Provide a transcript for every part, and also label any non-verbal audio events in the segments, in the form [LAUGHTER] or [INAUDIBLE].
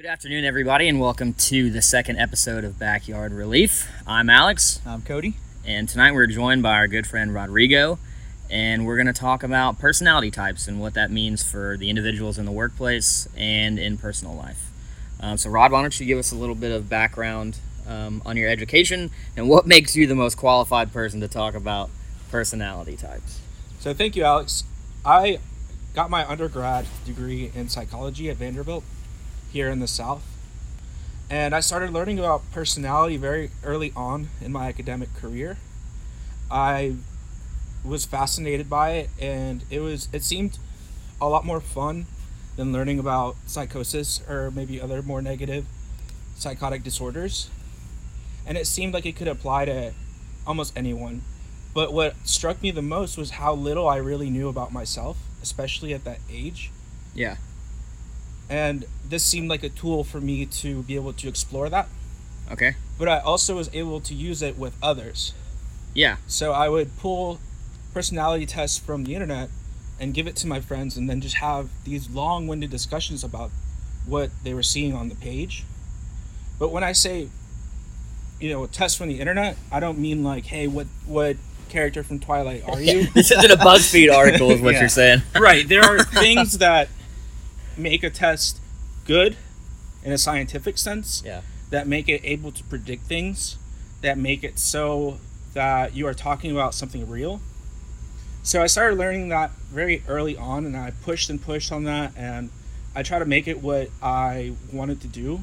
Good afternoon, everybody, and welcome to the second episode of Backyard Relief. I'm Alex, I'm Cody. and tonight we're joined by our good friend Rodrigo, and we're going to talk about personality types and what that means for the individuals in the workplace and in personal life. Um, so, Rod, why don't you give us a little bit of background um, on your education and what makes you the most qualified person to talk about personality types? So thank you, Alex. I got my undergrad degree in psychology at Vanderbilt here in the South. And I started learning about personality very early on in my academic career. I was fascinated by it and it was it seemed a lot more fun than learning about psychosis or maybe other more negative psychotic disorders. And it seemed like it could apply to almost anyone. But what struck me the most was how little I really knew about myself, especially at that age. Yeah. And this seemed like a tool for me to be able to explore that. Okay. But I also was able to use it with others. Yeah. So I would pull personality tests from the internet and give it to my friends and then just have these long-winded discussions about what they were seeing on the page. But when I say you know, a test from the internet, I don't mean like, hey, what what character from Twilight are [LAUGHS] you? this isn't a BuzzFeed article, is what [LAUGHS] Yeah. you're saying. right. There are things [LAUGHS] that make a test good in a scientific sense. Yeah. That make it able to predict things. That make it so that you are talking about something real. So I started learning that very early on, and I pushed and pushed on that, and I try to make it what I wanted to do.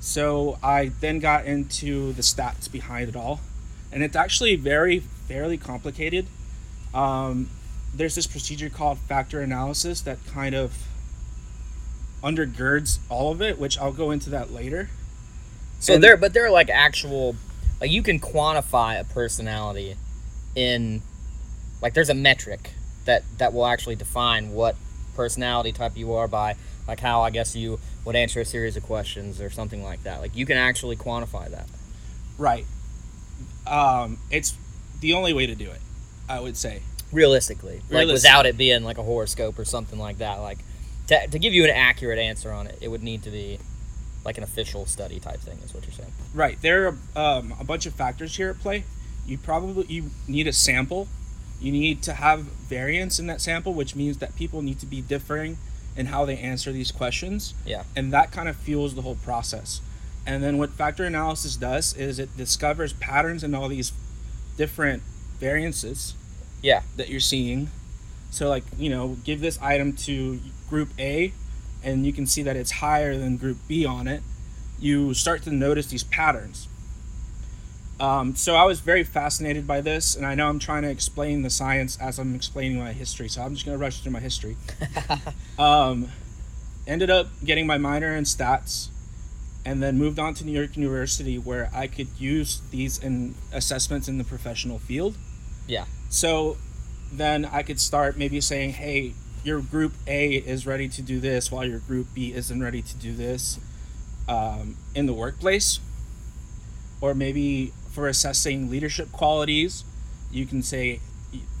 So I then got into the stats behind it all, and it's actually very fairly complicated. Um, there's this procedure called factor analysis that kind of undergirds all of it, which I'll go into that later. So And- there, but they're like actual, like you can quantify a personality in, like there's a metric that that will actually define what personality type you are by, like how I guess you would answer a series of questions or something like that. Like you can actually quantify that. Right. Um, it's the only way to do it, I would say. realistically, like without it being like a horoscope or something like that. Like to, to give you an accurate answer on it, it would need to be like an official study type thing. Is what you're saying? Right. There are um, a bunch of factors here at play. You probably you need a sample. You need to have variance in that sample, which means that people need to be differing in how they answer these questions. Yeah. And that kind of fuels the whole process. And then what factor analysis does is it discovers patterns in all these different variances Yeah. that you're seeing. So like, you know, give this item to group A and you can see that it's higher than group B on it. You start to notice these patterns. Um, so I was very fascinated by this, and I know I'm trying to explain the science as I'm explaining my history. So I'm just going to rush through my history. [LAUGHS] um, ended up getting my minor in stats, and then moved on to New York University, where I could use these in assessments in the professional field. Yeah. So then I could start maybe saying, hey, your group A is ready to do this while your group B isn't ready to do this um, in the workplace. Or maybe for assessing leadership qualities, you can say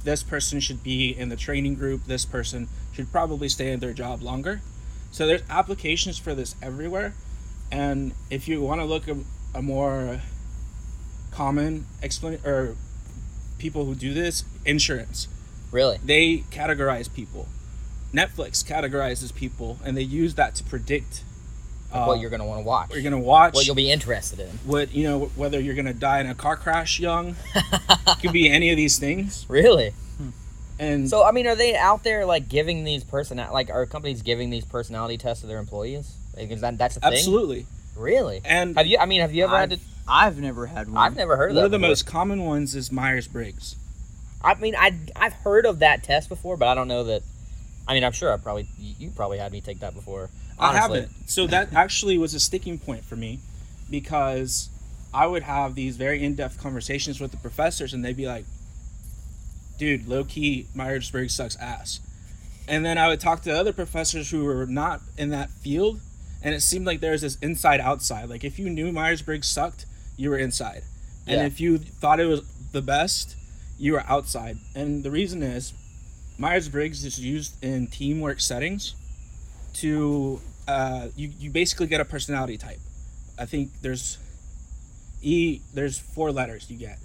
this person should be in the training group, this person should probably stay in their job longer. So there's applications for this everywhere. And if you want to look at a more common explain or people who do this, insurance. Really? They categorize people. Netflix categorizes people, and they use that to predict Like uh, what you're gonna want to watch? what you're gonna watch. what you'll be interested in. what you know, whether you're gonna die in a car crash young, [LAUGHS] could be any of these things. Really? And So I mean, are they out there like giving these person like are companies giving these personality tests to their employees? Like, is that that's a thing? absolutely. Really? And Have you? I mean, have you ever had to? I've never had one. I've never heard of one that. of the before. most common ones is Myers Briggs. I mean, I I've heard of that test before, but I don't know that. I mean, I'm sure I probably you probably had me take that before. I haven't. So that [LAUGHS] actually was a sticking point for me because I would have these very in depth conversations with the professors and they'd be like, dude, low key, Myers Briggs sucks ass. And then I would talk to other professors who were not in that field and it seemed like there was this inside outside. Like if you knew Myers Briggs sucked, you were inside. And Yeah. if you thought it was the best, you were outside. And the reason is Myers Briggs is used in teamwork settings to uh, you you basically get a personality type. I think there's E. There's four letters you get.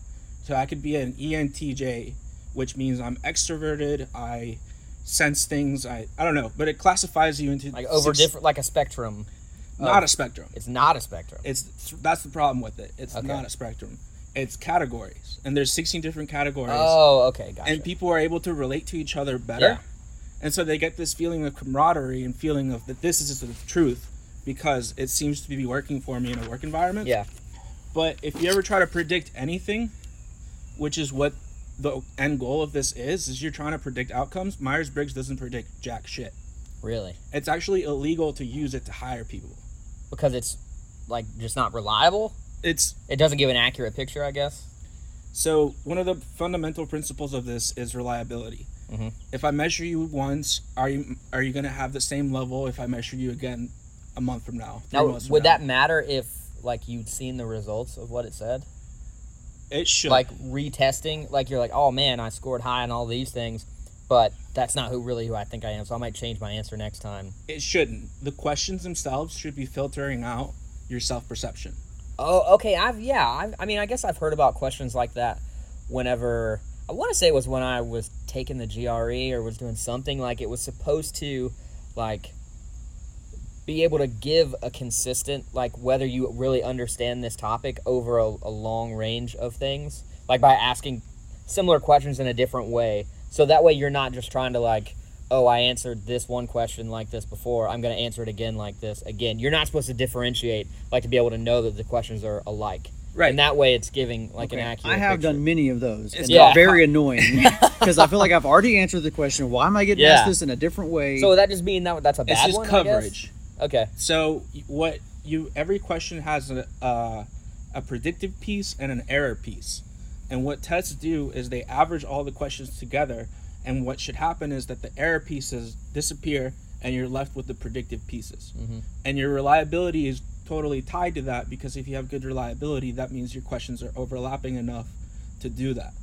So I could be an ENTJ, which means I'm extroverted. I sense things. I I don't know, but it classifies you into Like over six- different, like a spectrum. Not a spectrum. It's not a spectrum. It's that's the problem with it. It's Okay. not a spectrum. It's categories, and there's 16 different categories, Oh, okay, gotcha. and people are able to relate to each other better, Yeah. and so they get this feeling of camaraderie and feeling of that this is the truth because it seems to be working for me in a work environment. yeah. But if you ever try to predict anything, which is what the end goal of this is, is you're trying to predict outcomes. Myers Briggs doesn't predict jack shit. Really, It's actually illegal to use it to hire people. because it's like just not reliable. It's It doesn't give an accurate picture, I guess. So one of the fundamental principles of this is reliability. Mhm. If I measure you once, are you are you going to have the same level if I measure you again a month from now? Now, would now? that matter if like you'd seen the results of what it said? it should Like retesting, like you're like, oh man, I scored high on all these things, but that's not who really who I think I am. So I might change my answer next time. it shouldn't. The questions themselves should be filtering out your self perception. Oh, okay. I've yeah. I've, I mean, I guess I've heard about questions like that. Whenever I want to say it was when I was taking the GRE or was doing something like it was supposed to, like, be able to give a consistent like whether you really understand this topic over a, a long range of things, like by asking similar questions in a different way. So that way you're not just trying to like, oh, I answered this one question like this before. I'm going to answer it again like this again. You're not supposed to differentiate, like to be able to know that the questions are alike. Right. And that way it's giving like an Okay. accurate. I have picture. done many of those. It's Yeah. very [LAUGHS] annoying [LAUGHS] because I feel like I've already answered the question. Why am I getting Yeah. asked this in a different way? So that just mean that that's a It's bad just one. I guess? coverage. Okay. So what you every question has a uh, a predictive piece and an error piece, and what tests do is they average all the questions together, and what should happen is that the error pieces disappear, and you're left with the predictive pieces, Mhm. and your reliability is totally tied to that because if you have good reliability, that means your questions are overlapping enough to do that.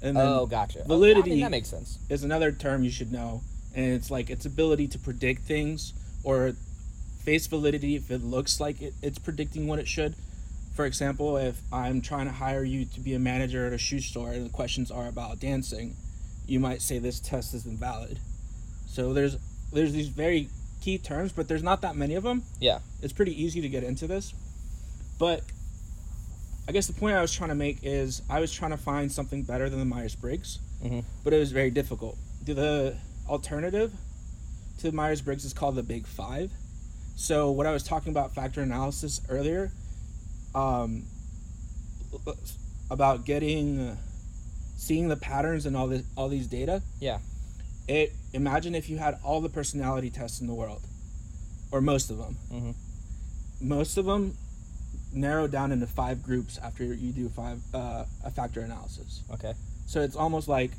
And then Oh, gotcha. Okay, I validity- mean, that makes sense. is another term you should know, and it's like its ability to predict things or face validity if it looks like it, it's predicting what it should. For example, if I'm trying to hire you to be a manager at a shoe store and the questions are about dancing, you might say this test is invalid. So there's there's these very key terms, but there's not that many of them. Yeah. It's pretty easy to get into this. But I guess the point I was trying to make is I was trying to find something better than the Myers Briggs, Mhm. but it was very difficult. The alternative to Myers Briggs is called the Big Five. So what I was talking about factor analysis earlier, um, about getting, uh, seeing the patterns and all this, all these data. Yeah. It imagine if you had all the personality tests in the world, or most of them. Mhm. Most of them narrow down into five groups after you do five uh, a factor analysis. Okay. So it's almost like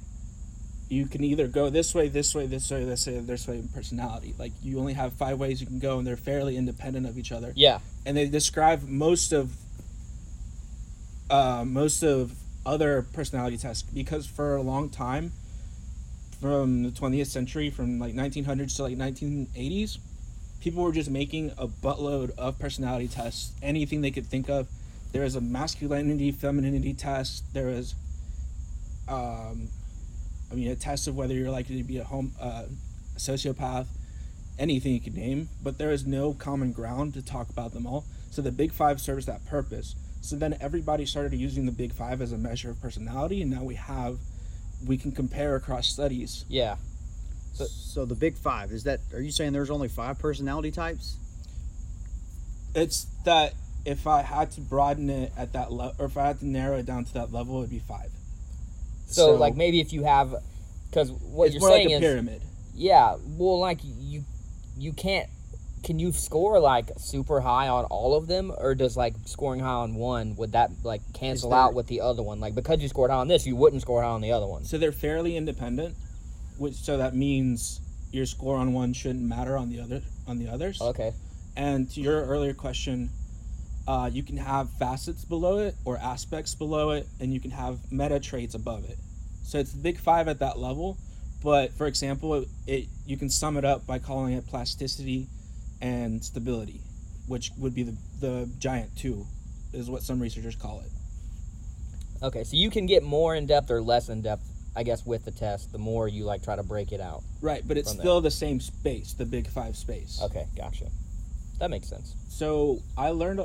you can either go this way, this way, this way, this way, this way in personality. Like you only have five ways you can go, and they're fairly independent of each other. Yeah. And they describe most of uh, most of other personality tests because for a long time, from the 20th century, from like 1900s to like 1980s, people were just making a buttload of personality tests, anything they could think of. There was a masculinity, femininity test. There was, um, I mean, a test of whether you're likely to be a home, uh, a sociopath, anything you could name. But there is no common ground to talk about them all. So the Big Five serves that purpose. So then everybody started using the Big Five as a measure of personality, and now we have, we can compare across studies. Yeah. so the big five is that? Are you saying there's only five personality types? It's that if I had to broaden it at that level, or if I had to narrow it down to that level, it'd be five. So, like maybe if you have, because what it's you're more saying like a is, pyramid. yeah. Well, like you, you can't. Can you score like super high on all of them, or does like scoring high on one would that like cancel there- out with the other one? Like because you scored high on this, you wouldn't score high on the other one. So they're fairly independent, which so that means your score on one shouldn't matter on the other on the others. Okay. And to your earlier question, uh, you can have facets below it or aspects below it, and you can have meta traits above it. So it's the big five at that level. But for example, it, it you can sum it up by calling it plasticity, and stability, which would be the the giant two, is what some researchers call it. Okay, so you can get more in depth or less in depth, I guess, with the test. The more you like try to break it out. Right, but it's still the same space, the big five space. Okay, gotcha. That makes sense. So I learned,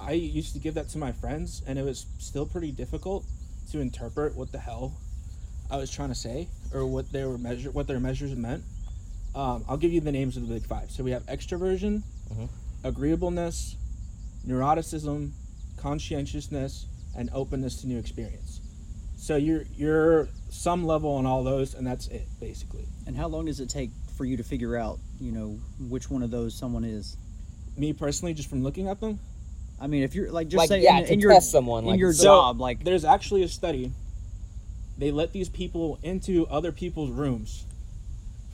I used to give that to my friends, and it was still pretty difficult to interpret what the hell I was trying to say or what they were measure, what their measures meant. Um, I'll give you the names of the big five. So we have extroversion, Mhm. agreeableness, neuroticism, conscientiousness, and openness to new experience. So you're you're some level on all those, and that's it basically. And how long does it take for you to figure out, you know, which one of those someone is? Me personally, just from looking at them, I mean, if you're like just Like, say yeah, in, to in your test someone, in like- your So, job, like there's actually a study. They let these people into other people's rooms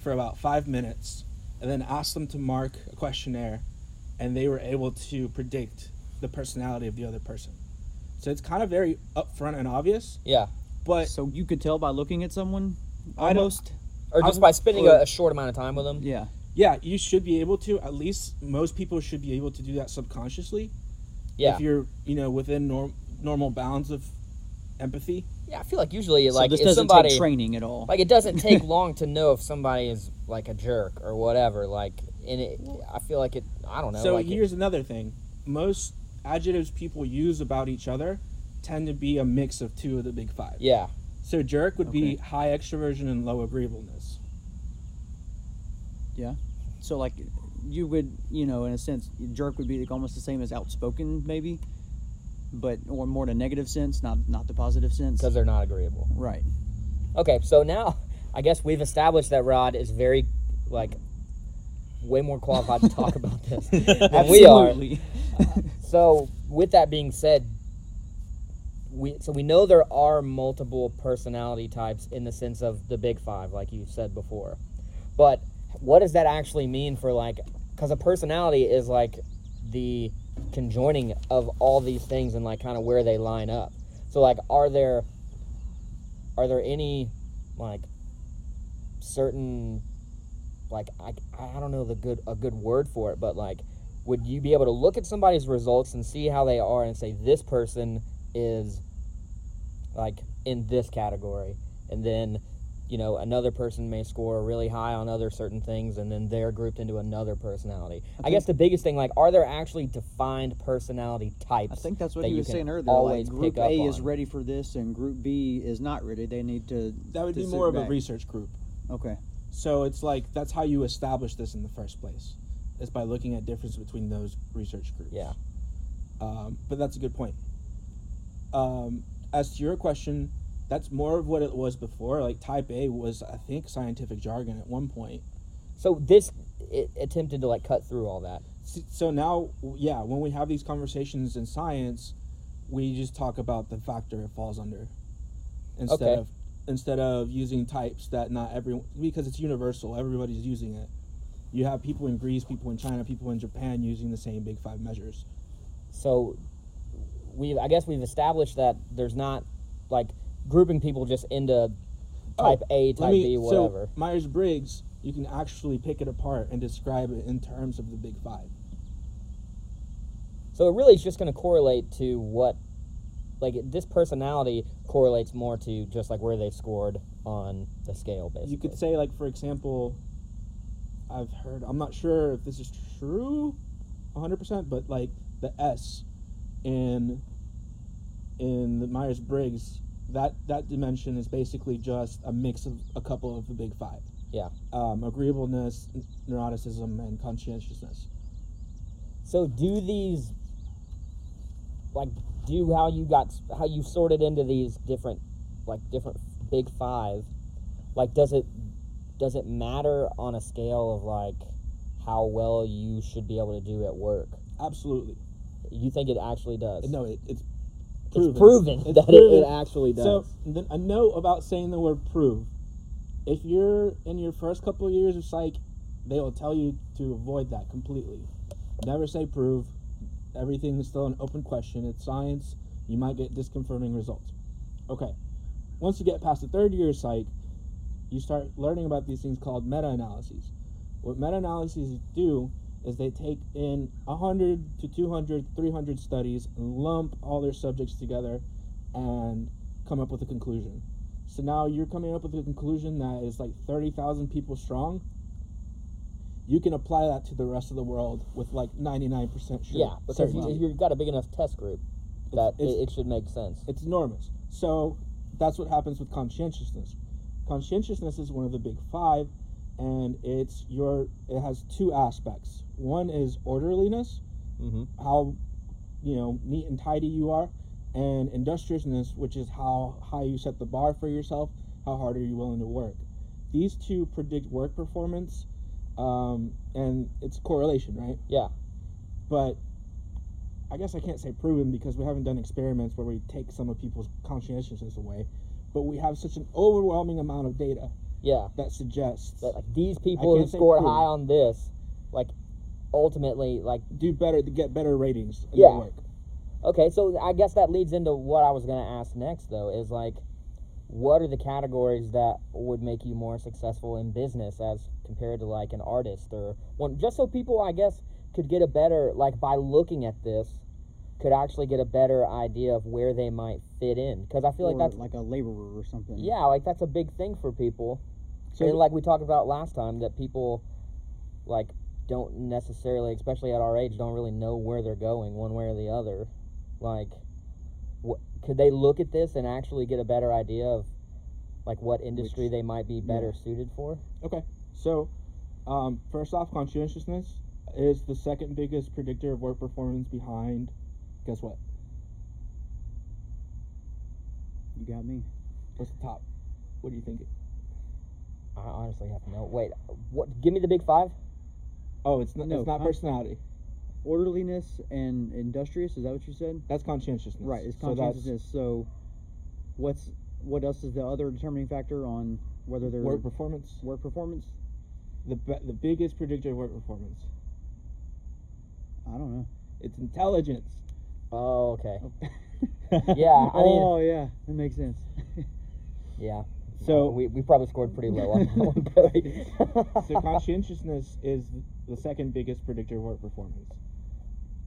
for about five minutes, and then asked them to mark a questionnaire, and they were able to predict the personality of the other person. So it's kind of very upfront and obvious, Yeah. but so you could tell by looking at someone almost. Or just I'm- by spending or- a, a short amount of time with them. Yeah. yeah, you should be able to. At least most people should be able to do that subconsciously. Yeah. If you're, you know, within norm, normal bounds of empathy. Yeah, I feel like usually, So like, this if doesn't somebody. take training at all. Like, it doesn't take [LAUGHS] long to know if somebody is, like, a jerk or whatever. Like, and it, I feel like it, I don't know. So like it- here's another thing. Most adjectives people use about each other tend to be a mix of two of the big five. yeah. So jerk would be high extroversion and low agreeableness. Yeah. So like you would, you know, in a sense, jerk would be like almost the same as outspoken, maybe, but or more in a negative sense, not not the positive sense. Because they're not agreeable. Right. Okay, so now I guess we've established that Rod is very, like, way more qualified to talk about this [LAUGHS] than we are. Absolutely. [LAUGHS] So, with that being said, we so we know there are multiple personality types in the sense of the big five, like you said before. But what does that actually mean for like? Because a personality is like the conjoining of all these things and like kind of where they line up. So, like, are there are there any like certain like I, I don't know the good a good word for it, but like would you be able to look at somebody's results and see how they are and say this person is like in this category and then you know another person may score really high on other certain things and then they're grouped into another personality i, guess the biggest thing like are there actually defined personality types I think that's what that he you was saying earlier. always like group pick up A is on? ready for this, and Group B is not ready. They need to. That would to be sit more of a research group. Okay. So it's like that's how you establish this in the first place. Is by looking at difference between those research groups. yeah Um, but that's a good point. Um, as to your question, that's more of what it was before. Like type A was, I think, scientific jargon at one point. so this it attempted to like cut through all that So now, yeah, when we have these conversations in science, we just talk about the factor it falls under, instead Okay. of instead of using types that not everyone because it's universal. Everybody's using it. You have people in Greece, people in China, people in Japan using the same big five measures. so we I guess we've established that there's not like grouping people just into oh, type A, type me- B, whatever. So Myers Briggs, you can actually pick it apart and describe it in terms of the big five. So, it really is just going to correlate to what, like this personality correlates more to just like where they scored on the scale, basically. You could say, like, for example, I've heard, I'm not sure if this is true 100%, but like the S in in the Myers Briggs, that, that dimension is basically just a mix of a couple of the big five. Yeah. Um, agreeableness, neuroticism, and conscientiousness. So, do these, like, do how you got how you sorted into these different, like different big five, like does it does it matter on a scale of like how well you should be able to do at work? Absolutely. You think it actually does? No, it, it's it's proven It's that proven. It, it actually does. So then a note about saying the word prove. If you're in your first couple of years of psych, they will tell you to avoid that completely. Never say prove. Everything is still an open question. It's science. You might get disconfirming results. Okay. Once you get past the third year of psych, you start learning about these things called meta-analyses. What meta-analyses do is they take in 100 to 200, 300 studies and lump all their subjects together and come up with a conclusion. So now you're coming up with a conclusion that is like 30,000 people strong. You can apply that to the rest of the world with like 99% sure. Yeah, because you, certainty. you've got a big enough test group that it's- it, it should make sense. It's enormous. So that's what happens with conscientiousness. Conscientiousness is one of the big five, and it's your. It has two aspects. One is orderliness, Mm-hmm. how you know neat and tidy you are, and industriousness, which is how high you set the bar for yourself. How hard are you willing to work? These two predict work performance, um, and it's correlation, right? Yeah. but I guess I can't say proven because we haven't done experiments where we take some of people's conscientiousness away. But we have such an overwhelming amount of data Yeah. that suggests That like these people who scored high on this, like ultimately, like do better to get better ratings in Yeah. work. Okay, so I guess that leads into what I was going to ask next, though, is like, what are the categories that would make you more successful in business as compared to like an artist or one? Just so people, I guess, could get a better like by looking at this, could actually get a better idea of where they might fit in. Because I feel like that's like a laborer or something. yeah, like that's a big thing for people. So and like we talked about last time, that people like don't necessarily, especially at our age, don't really know where they're going one way or the other. Like, what could they look at this and actually get a better idea of like what industry Which- they might be better suited for? okay, so um, first off, conscientiousness is the second biggest predictor of work performance behind. Guess what? You got me. What's the top? What do you think? I honestly have no. Wait, what? Give me the big five. Oh, it's not. No, it's not con- personality. Orderliness and industrious. Is that what you said? That's conscientiousness. Right. It's So that's conscientiousness. So, what's what else is the other determining factor on whether they're work performance. work performance? The be- the biggest predictor of work performance. I don't know. It's intelligence. Oh, okay. Oh. [LAUGHS] [LAUGHS] Yeah, I mean- oh yeah, that makes sense. [LAUGHS] Yeah. So- we, we probably scored pretty low on that one, Billy. [LAUGHS] so conscientiousness is the second biggest predictor of work performance,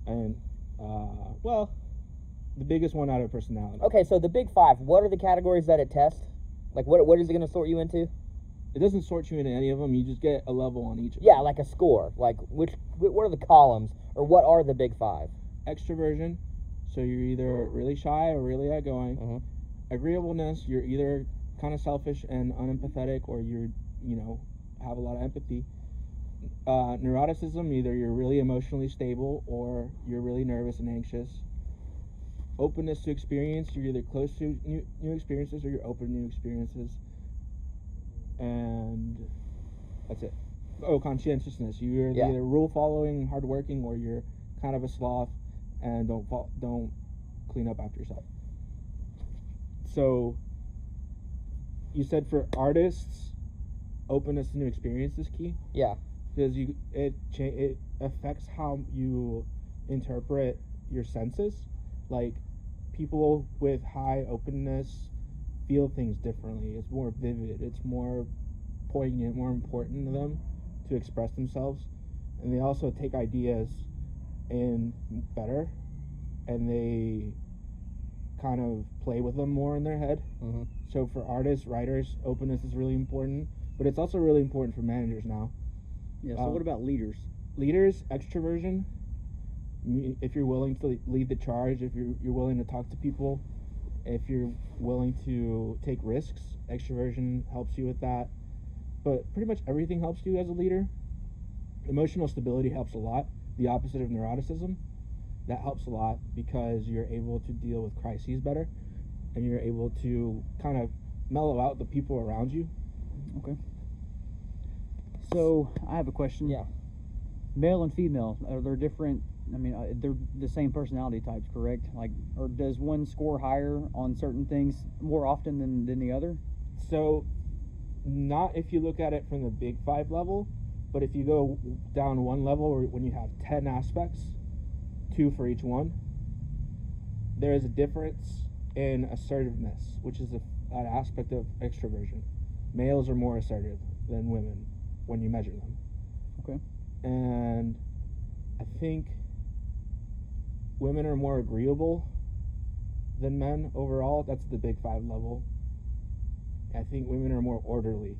and uh, well, the biggest one out of personality. Okay, so the big five. What are the categories that it tests? Like, what what is it going to sort you into? It doesn't sort you into any of them. You just get a level on each. Of Yeah, like a score. Like, which what are the columns, or what are the big five? Extroversion, so you're either really shy or really outgoing. Mhm. Agreeableness, you're either kind of selfish and unempathetic, or you're you know have a lot of empathy. Uh, neuroticism, either you're really emotionally stable or you're really nervous and anxious. Openness to experience, you're either close to new, new experiences or you're open to new experiences. And that's it. Oh, conscientiousness, you're Yeah. either rule following, hardworking, or you're kind of a sloth and don't fall, don't clean up after yourself. So, you said for artists, openness to new experience is key Yeah. because you it cha- it affects how you interpret your senses. Like people with high openness feel things differently. It's more vivid. It's more poignant, more important to them to express themselves, and they also take ideas in better, and they kind of play with them more in their head. Mm-hmm. So for artists, writers, openness is really important, but it's also really important for managers now. Yeah. So Um, what about leaders? Leaders, extroversion. If you're willing to lead the charge, if you're you're willing to talk to people, if you're willing to take risks, extroversion helps you with that. But pretty much everything helps you as a leader. Emotional stability helps a lot. The opposite of neuroticism. That helps a lot because you're able to deal with crises better and you're able to kind of mellow out the people around you. Okay. So I have a question. Yeah. Male and female are there different? I mean, uh, they're the same personality types, correct? Like, or does one score higher on certain things more often than than the other? So, not if you look at it from the big five level, but if you go down one level or when you have 10 aspects, two for each one, there is a difference in assertiveness, which is a, an aspect of extroversion. Males are more assertive than women when you measure them. Okay. And I think women are more agreeable than men overall. That's the big five level. I think women are more orderly.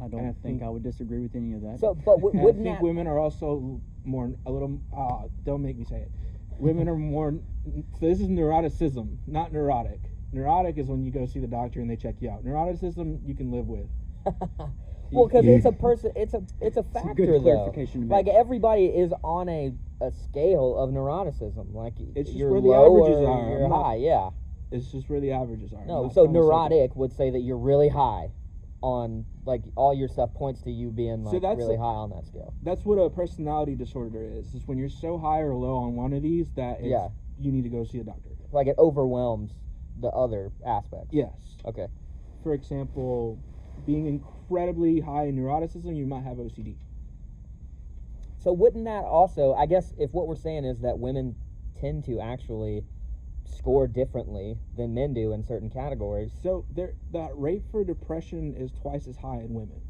I don't I think, think- I would disagree with any of that. So, but [LAUGHS] w- And I think that women are also more a little. Uh, don't make me say it. Women are more. So this is neuroticism, not neurotic. Neurotic is when you go see the doctor and they check you out. Neuroticism you can live with. [LAUGHS] well, because it's a person, it's a it's a It's a factor though. Like everybody is on a, a scale of neuroticism. Like It's just where the averages are. You're I'm not- high, yeah. It's just where the averages are. No, so trying to say that- neurotic would say that you're really high on like all your stuff points to you being like So that's really a- high on that scale. That's what a personality disorder is. Is when you're so high or low on one of these that it's, Yeah. you need to go see a doctor. Like it overwhelms the other aspects. Yes. Okay. For example, being incredibly high in neuroticism, you might have OCD. So wouldn't that also? I guess if what we're saying is that women tend to actually score differently than men do in certain categories So there, that rate for depression is twice as high in women,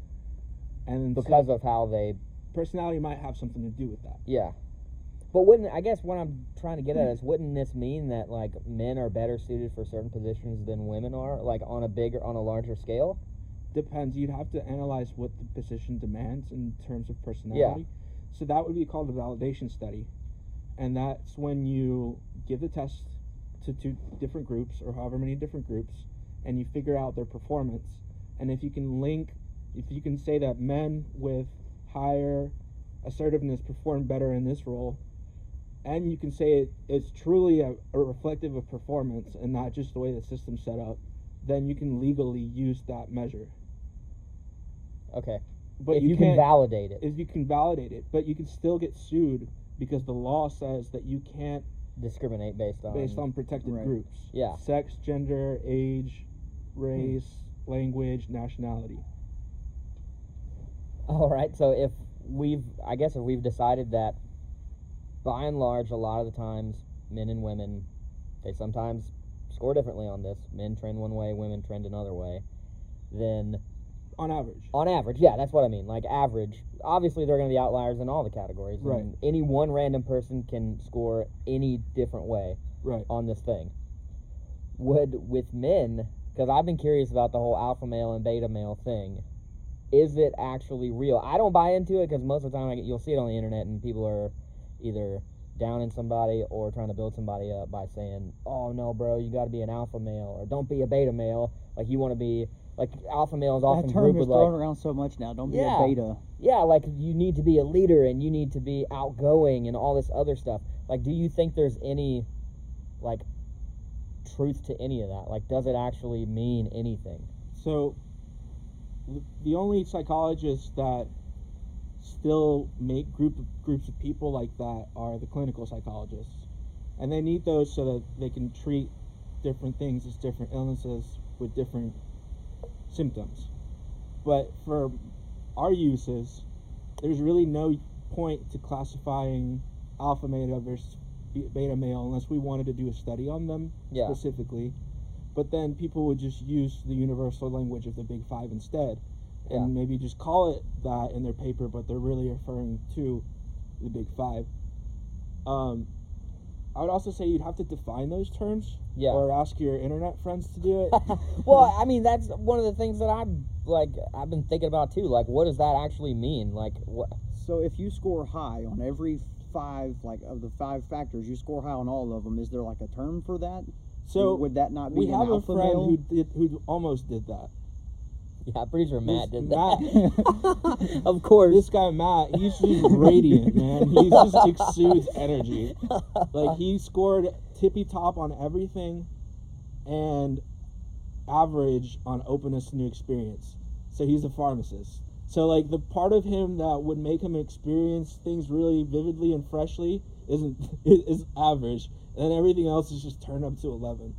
and so because of how they personality might have something to do with that. Yeah. But wouldn't I guess what I'm trying to get at is wouldn't this mean that like men are better suited for certain positions than women are, like on a bigger on a larger scale? Depends. You'd have to analyze what the position demands in terms of personality. Yeah. So that would be called a validation study, and that's when you give the test to two different groups or however many different groups, and you figure out their performance. And if you can link, if you can say that men with higher assertiveness perform better in this role, and you can say it, it's truly a, a reflective of performance and not just the way the system's set up, then you can legally use that measure. Okay. But if you, you, can validate it, if you can validate it, but you can still get sued because the law says that you can't discriminate based on based on protected Right. groups. Yeah. Sex, gender, age, race, hmm. language, nationality. All right. So if we've, I guess if we've decided that, by and large, a lot of the times, men and women, they sometimes score differently on this. Men trend one way, women trend another way. Then On average. On average, yeah, that's what I mean. Like average. Obviously, there are going to be outliers in all the categories. Right. And any one random person can score any different way Right. on this thing. Would with men, because I've been curious about the whole alpha male and beta male thing. Is it actually real? I don't buy into it because most of the time I get, you'll see it on the internet and people are either downing somebody or trying to build somebody up by saying, "Oh no, bro, you got to be an alpha male or don't be a beta male." Like you want to be like alpha male is often that term grouped is with like thrown around so much now. Don't be Yeah. a beta. yeah, like you need to be a leader and you need to be outgoing and all this other stuff. Like, do you think there's any, like, truth to any of that? Like, does it actually mean anything? So the only psychologists that still make group groups of people like that are the clinical psychologists. And they need those so that they can treat different things as different illnesses with different symptoms. But for our uses, there's really no point to classifying alpha male versus be- beta male unless we wanted to do a study on them Yeah. specifically. But then people would just use the universal language of the big five instead, and Yeah. maybe just call it that in their paper, but they're really referring to the big five. Um, I would also say you'd have to define those terms, Yeah. or ask your internet friends to do it. [LAUGHS] well, I mean, that's one of the things that I'm like, I've been thinking about too. Like, what does that actually mean? Like, what? So if you score high on every five, like of the five factors, you score high on all of them. Is there like a term for that? So would that not be we an have a friend male? who did who almost did that. [LAUGHS] Yeah, I'm pretty sure Matt This did [LAUGHS] Matt- that. of course. This guy Matt, he's just radiant, man. He [LAUGHS] just exudes energy. Like he scored tippy top on everything, and average on openness to new experience. So he's a pharmacist. So like the part of him that would make him experience things really vividly and freshly isn't is average, and then everything else is just turned up to eleven.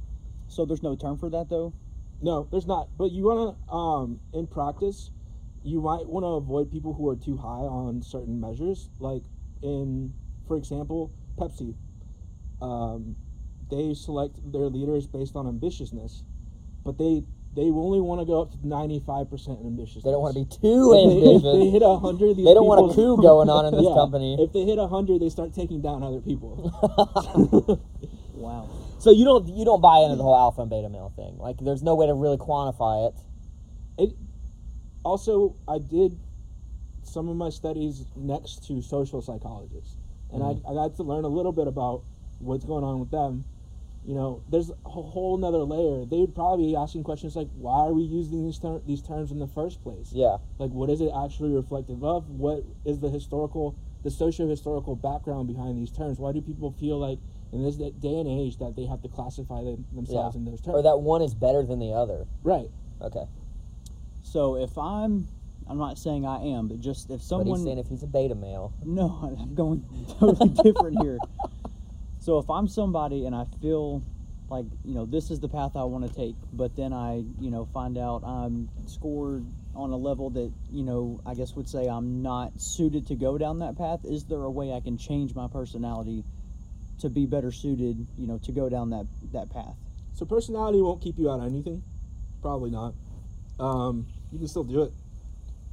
So there's no term for that though. No, there's not. But you want to, um, in practice, you might want to avoid people who are too high on certain measures. Like in, for example, Pepsi. Um, they select their leaders based on ambitiousness, but they they only want to go up to 95% ambitious. They don't want to be too If they, if they hit 100, these They don't want a coup going on in this [LAUGHS] Yeah, company. If they hit 100, they start taking down other people. [LAUGHS] [LAUGHS] Wow. So you don't you don't buy into the whole alpha and beta male thing. Like there's no way to really quantify it. It also I did some of my studies next to social psychologists, and I, mm-hmm. I got to learn a little bit about what's going on with them. You know, there's a whole nother layer. They would probably be asking questions like, "Why are we using these ter- these terms in the first place? Yeah. Like, what is it actually reflective of? What is the historical, the socio-historical background behind these terms? Why do people feel like in this day and age that they have to classify them, themselves Yeah. in those terms? Or that one is better than the other. right. Okay. So if I'm, I'm not saying I am, but just if someone. But he's saying if he's a beta male. no, [LAUGHS] I'm going totally different here. [LAUGHS] So if I'm somebody and I feel like you know this is the path I want to take, but then I you know find out I'm scored on a level that you know I guess would say I'm not suited to go down that path. Is there a way I can change my personality to be better suited, you know, to go down that that path? So personality won't keep you out of anything. Probably not. Um, you can still do it,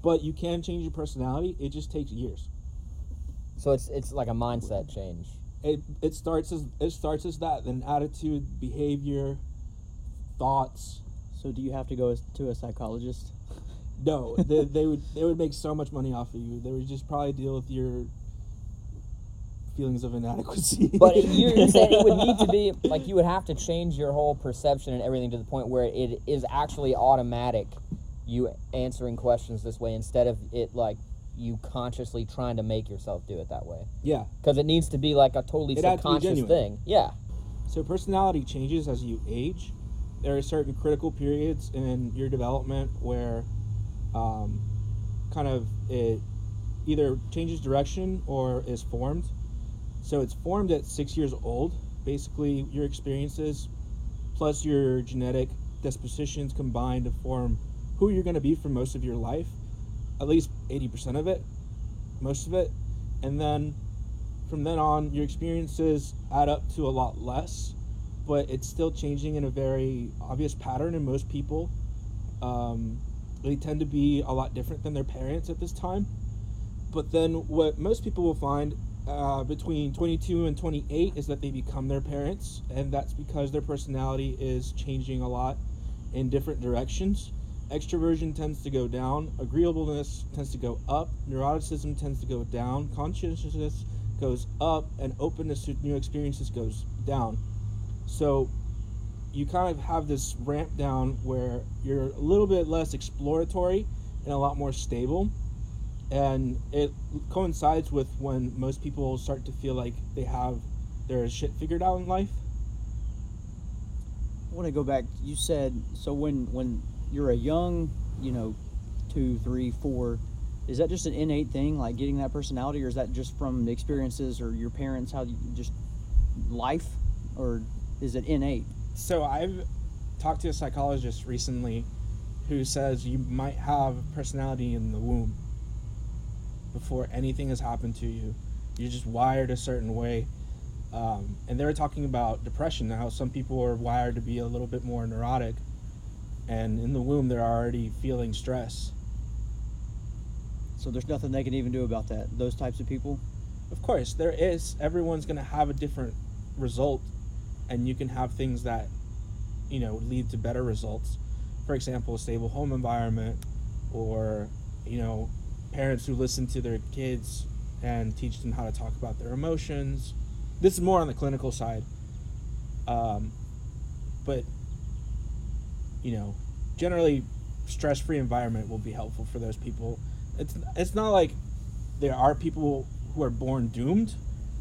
but you can change your personality. It just takes years. So it's it's like a mindset change. It it starts as it starts as that, then attitude, behavior, thoughts. So do you have to go to a psychologist? No, they, [LAUGHS] they would they would make so much money off of you. They would just probably deal with your feelings of inadequacy. But you're [LAUGHS] you're saying it would need to be like you would have to change your whole perception and everything to the point where it is actually automatic. You answering questions this way instead of it like you consciously trying to make yourself do it that way. yeah. Because it needs to be like a totally It to subconscious genuine. thing. Yeah. So personality changes as you age. There are certain critical periods in your development where, um, kind of it either changes direction or is formed. So it's formed at six years old. Basically, your experiences plus your genetic dispositions combine to form who you're going to be for most of your life, at least 80% of it, most of it. And then from then on, your experiences add up to a lot less, but it's still changing in a very obvious pattern. And most people, um, they tend to be a lot different than their parents at this time. But then, what most people will find uh, between 22 and 28 is that they become their parents, and that's because their personality is changing a lot in different directions. Extroversion tends to go down, agreeableness tends to go up, neuroticism tends to go down, conscientiousness goes up, and openness to new experiences goes down. So you kind of have this ramp down where you're a little bit less exploratory and a lot more stable. And it coincides with when most people start to feel like they have their shit figured out in life. I want to go back. You said so when when you're a young, you know, two, three, four. Is that just an innate thing, like getting that personality, or is that just from the experiences or your parents, how you just life, or is it innate? So I've talked to a psychologist recently who says you might have personality in the womb before anything has happened to you. You're just wired a certain way. Um, and they were talking about depression now. Some people are wired to be a little bit more neurotic, and in the womb they're already feeling stress. So there's nothing they can even do about that. Those types of people. Of course, there is. Everyone's going to have a different result, and you can have things that, you know, lead to better results. For example, a stable home environment, or, you know, parents who listen to their kids and teach them how to talk about their emotions. This is more on the clinical side. Um, but, you know, generally, stress free environment will be helpful for those people. It's, it's not like there are people who are born doomed.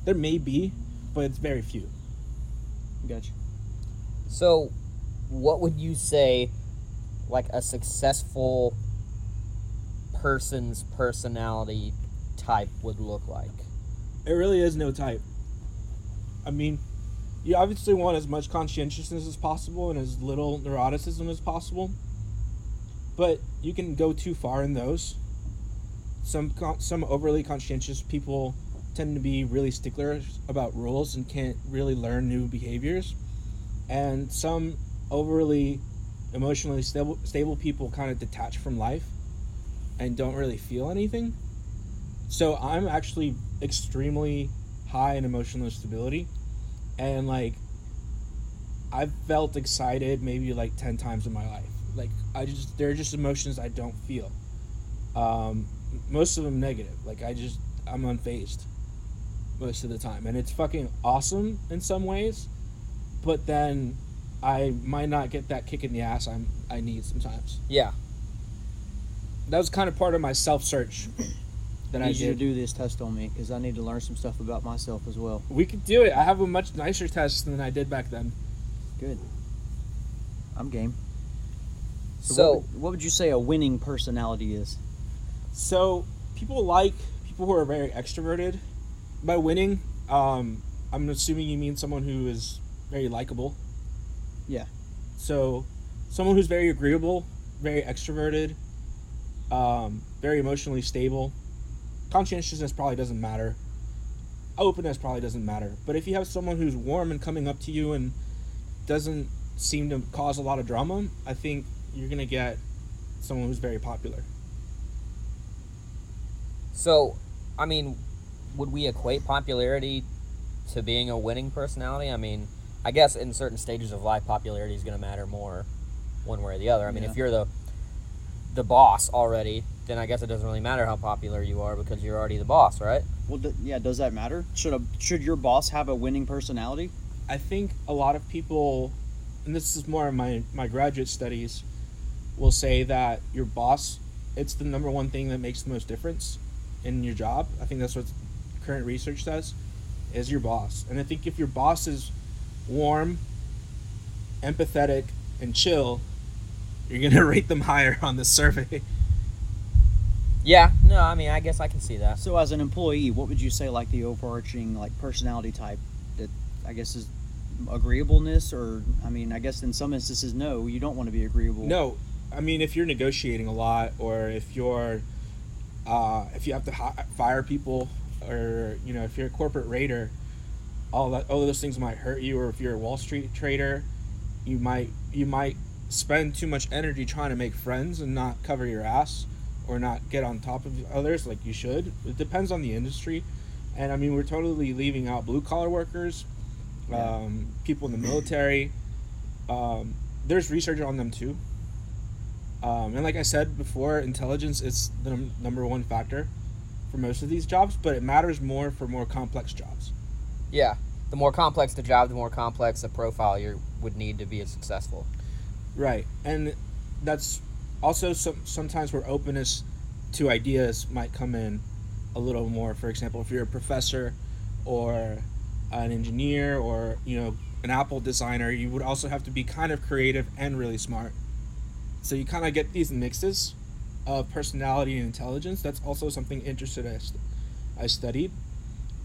There may be, but it's very few. Gotcha. So, what would you say, like a successful person's personality type would look like? It really is no type. I mean, you obviously want as much conscientiousness as possible and as little neuroticism as possible, but you can go too far in those. Some some overly conscientious people tend to be really sticklers about rules and can't really learn new behaviors, and some overly emotionally stable stable people kind of detach from life and don't really feel anything. So I'm actually extremely high in emotional stability and like I've felt excited maybe like 10 times in my life. Like I just there are just emotions I don't feel. Um most of them negative. Like I just I'm unfazed most of the time and it's fucking awesome in some ways but then I might not get that kick in the ass I'm I need sometimes. Yeah. That was kind of part of my self search that I I need you to do this test on me because I need to learn some stuff about myself as well. We could do it. I have a much nicer test than I did back then. Good. I'm game. So, So, what, would, what would you say a winning personality is? So people like people who are very extroverted. By winning, um, I'm assuming you mean someone who is very likable. Yeah. So, someone who's very agreeable, very extroverted, um, very emotionally stable. Conscientiousness probably doesn't matter. Openness probably doesn't matter. But if you have someone who's warm and coming up to you and doesn't seem to cause a lot of drama, I think you're gonna get someone who's very popular. so, I mean, would we equate popularity to being a winning personality? I mean, I guess in certain stages of life, popularity is going to matter more, one way or the other. I mean, Yeah. if you're the the boss already, then I guess it doesn't really matter how popular you are because you're already the boss, right? Well, d- yeah. Does that matter? Should a should your boss have a winning personality? I think a lot of people, and this is more of my, my graduate studies, will say that your boss, it's the number one thing that makes the most difference in your job. I think that's what current research says, is your boss. And I think if your boss is warm, empathetic, and chill, you're going [LAUGHS] to rate them higher on the survey. Yeah. No, I mean, I guess I can see that. So, as an employee, what would you say like the overarching like personality type that I guess is agreeableness, or I mean, I guess in some instances, no, you don't want to be agreeable. No, I mean if you're negotiating a lot, or if you're, uh, if you have to hi- fire people, or you know if you're a corporate raider, all that all those things might hurt you. Or if you're a Wall Street trader, you might you might spend too much energy trying to make friends and not cover your ass, or not get on top of others like you should. It depends on the industry, and I mean we're totally leaving out blue collar workers, Yeah. um, people in the military. Um, there's research on them too. Um, and like I said before, intelligence is the num- number one factor for most of these jobs, but it matters more for more complex jobs. Yeah. The more complex the job, the more complex the profile you would need to be successful. Right. And that's also some, sometimes where openness to ideas might come in a little more. For example, if you're a professor or an engineer or, you know, an Apple designer, you would also have to be kind of creative and really smart. So you kind of get these mixes of personality and intelligence. That's also something interesting I, st- I studied.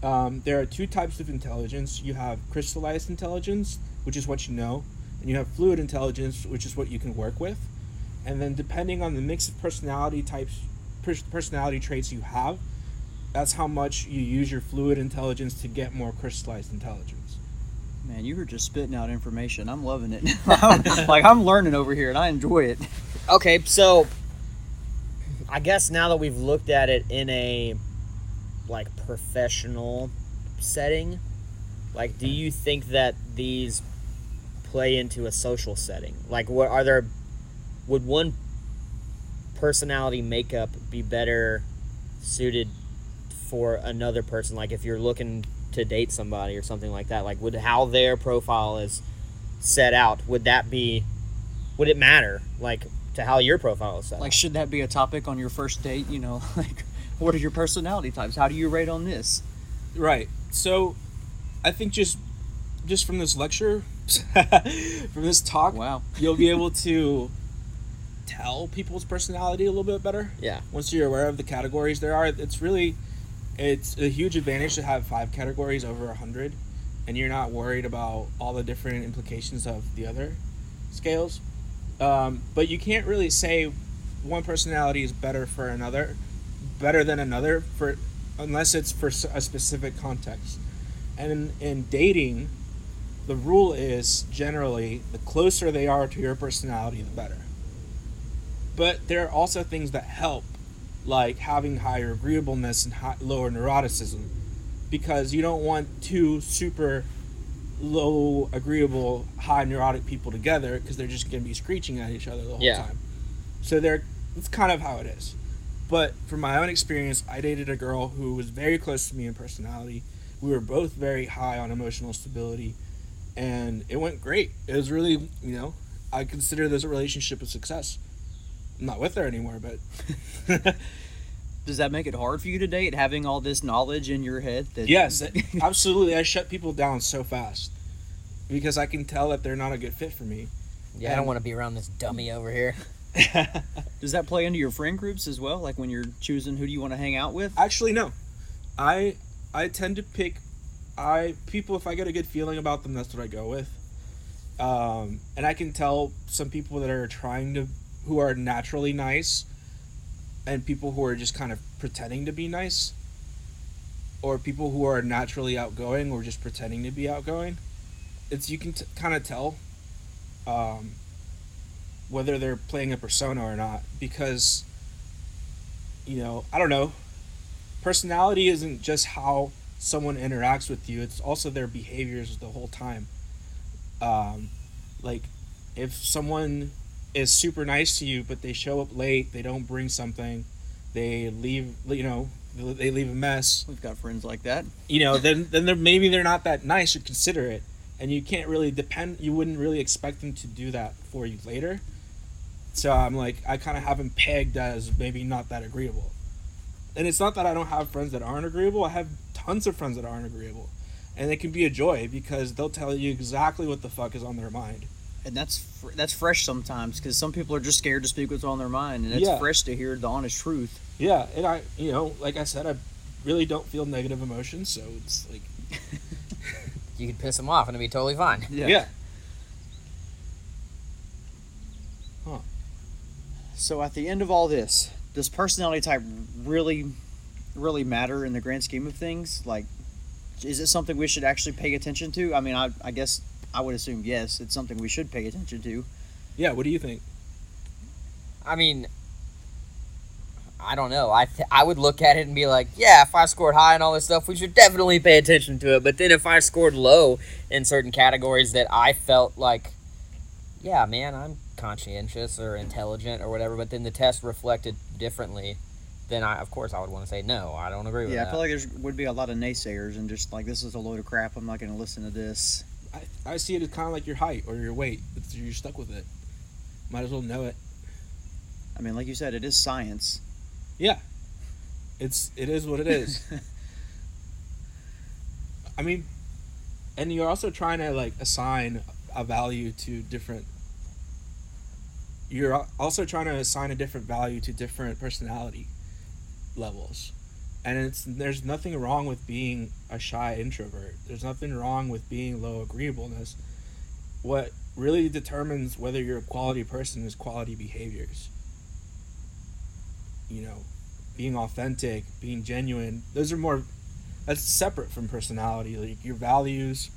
Um, there are two types of intelligence. You have crystallized intelligence, which is what you know, and you have fluid intelligence, which is what you can work with. And then, depending on the mix of personality types, personality traits you have, that's how much you use your fluid intelligence to get more crystallized intelligence. Man, you were just spitting out information. I'm loving it. [LAUGHS] like I'm learning over here, and I enjoy it. Okay, so I guess now that we've looked at it in a like professional setting, like do you think that these play into a social setting? Like what are there would one personality makeup be better suited for another person like if you're looking to date somebody or something like that like would how their profile is set out would that be would it matter like to how your profile is set Like, should that be a topic on your first date? You know, [LAUGHS] like, what are your personality types? How do you rate on this? Right. So, I think just just from this lecture, [LAUGHS] from this talk, Wow. you'll be [LAUGHS] able to tell people's personality a little bit better. yeah once you're aware of the categories there are it's really it's a huge advantage to have five categories over a hundred and you're not worried about all the different implications of the other scales um, but you can't really say one personality is better for another better than another for unless it's for a specific context and in, in dating the rule is generally the closer they are to your personality, the better. But there are also things that help, like having higher agreeableness and high, lower neuroticism, because you don't want two super low agreeable, high neurotic people together because they're just going to be screeching at each other the whole Yeah. time. So they're it's kind of how it is. But from my own experience, I dated a girl who was very close to me in personality. We were both very high on emotional stability, and it went great. It was really, you know, I consider this a relationship a success. I'm not with her anymore, but [LAUGHS] Does that make it hard for you to date, having all this knowledge in your head? That yes, [LAUGHS] [LAUGHS] absolutely. I shut people down so fast because I can tell that they're not a good fit for me. Yeah, I don't want to be around this dummy over here. Does that play into your friend groups as well? Like when you're choosing who do you want to hang out with? Actually, no. I I tend to pick I people if I get a good feeling about them, that's what I go with. Um, and I can tell some people that are trying to who are naturally nice, and people who are just kind of pretending to be nice, or people who are naturally outgoing or just pretending to be outgoing. It's you can t- kind of tell um, whether they're playing a persona or not because you know I don't know personality isn't just how someone interacts with you it's also their behaviors the whole time. Um, like if someone is super nice to you but they show up late they don't bring something they leave you know they leave a mess. We've got friends like that. you know then then they're maybe they're not that nice or considerate and you can't really depend you wouldn't really expect them to do that for you later. So i'm like i kind of have them pegged as maybe not that agreeable and it's not that i don't have friends that aren't agreeable i have tons of friends that aren't agreeable and it can be a joy because they'll tell you exactly what the fuck is on their mind And that's fr- that's fresh sometimes because some people are just scared to speak what's on their mind, and it's Yeah. fresh to hear the honest truth. yeah and i you know like i said i really don't feel negative emotions so it's like [LAUGHS] You could piss them off and it'd be totally fine. yeah, Huh. So at the end of all this, does personality type really, really matter in the grand scheme of things? Like, is it something we should actually pay attention to? I mean, I, I guess I would assume yes, it's something we should pay attention to. yeah what do you think I mean, I don't know. I th- I would look at it and be like, yeah, if I scored high and all this stuff, we should definitely pay attention to it. But then if I scored low in certain categories that I felt like, yeah, man, I'm conscientious or intelligent or whatever, but then the test reflected differently, then I of course I would want to say no, I don't agree with Yeah, I feel like there would be a lot of naysayers and just like this is a load of crap. I'm not going to listen to this. I, I see it as kind of like your height or your weight. It's, you're stuck with it. Might as well know it. I mean, like you said, it is science. Yeah, it's it is what it is. [LAUGHS] I mean, and you're also trying to like assign a value to different. You're also trying to assign a different value to different personality levels, and it's there's nothing wrong with being a shy introvert. There's nothing wrong with being low agreeableness. What really determines whether you're a quality person is quality behaviors. You know, being authentic, being genuine. Those are more that's separate from personality. Like your values,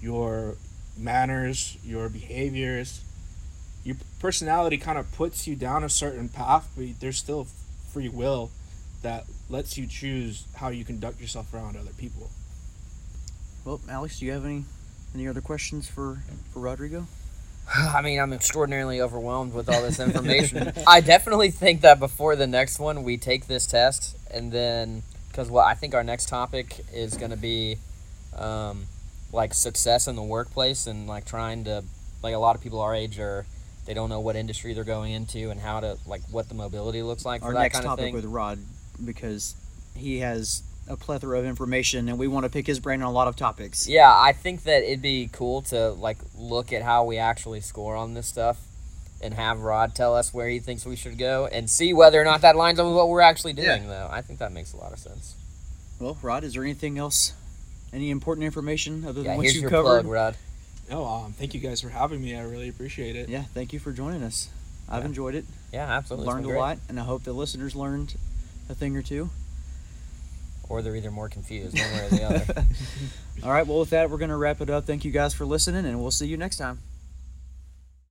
your manners, your behaviors. Your personality kind of puts you down a certain path, but there's still free will that lets you choose how you conduct yourself around other people. Well, Alex, do you have any any other questions for for Rodrigo? [SIGHS] I mean, I'm extraordinarily overwhelmed with all this [LAUGHS] information. I definitely think that before the next one, we take this test and then, because well, I think our next topic is going to be, um, like success in the workplace and like trying to, like a lot of people our age are, they don't know what industry they're going into and how to like what the mobility looks like for Our that next kind of topic with Rod, because he has a plethora of information, and we want to pick his brain on a lot of topics. Yeah, I think that it'd be cool to like look at how we actually score on this stuff and have Rod tell us where he thinks we should go and see whether or not that lines up with what we're actually Yeah. doing though. I think that makes a lot of sense. Well, Rod, is there anything else, any important information other than Yeah, what you covered? plug, Rod. Oh, um, thank you guys for having me. I really appreciate it. Yeah, thank you for joining us. I've Yeah. enjoyed it, Yeah, absolutely. Learned a great. lot, and I hope the listeners learned a thing or two. or they're either more confused, one way or the other. [LAUGHS] All right. Well, with that, we're gonna wrap it up. Thank you guys for listening, and we'll see you next time.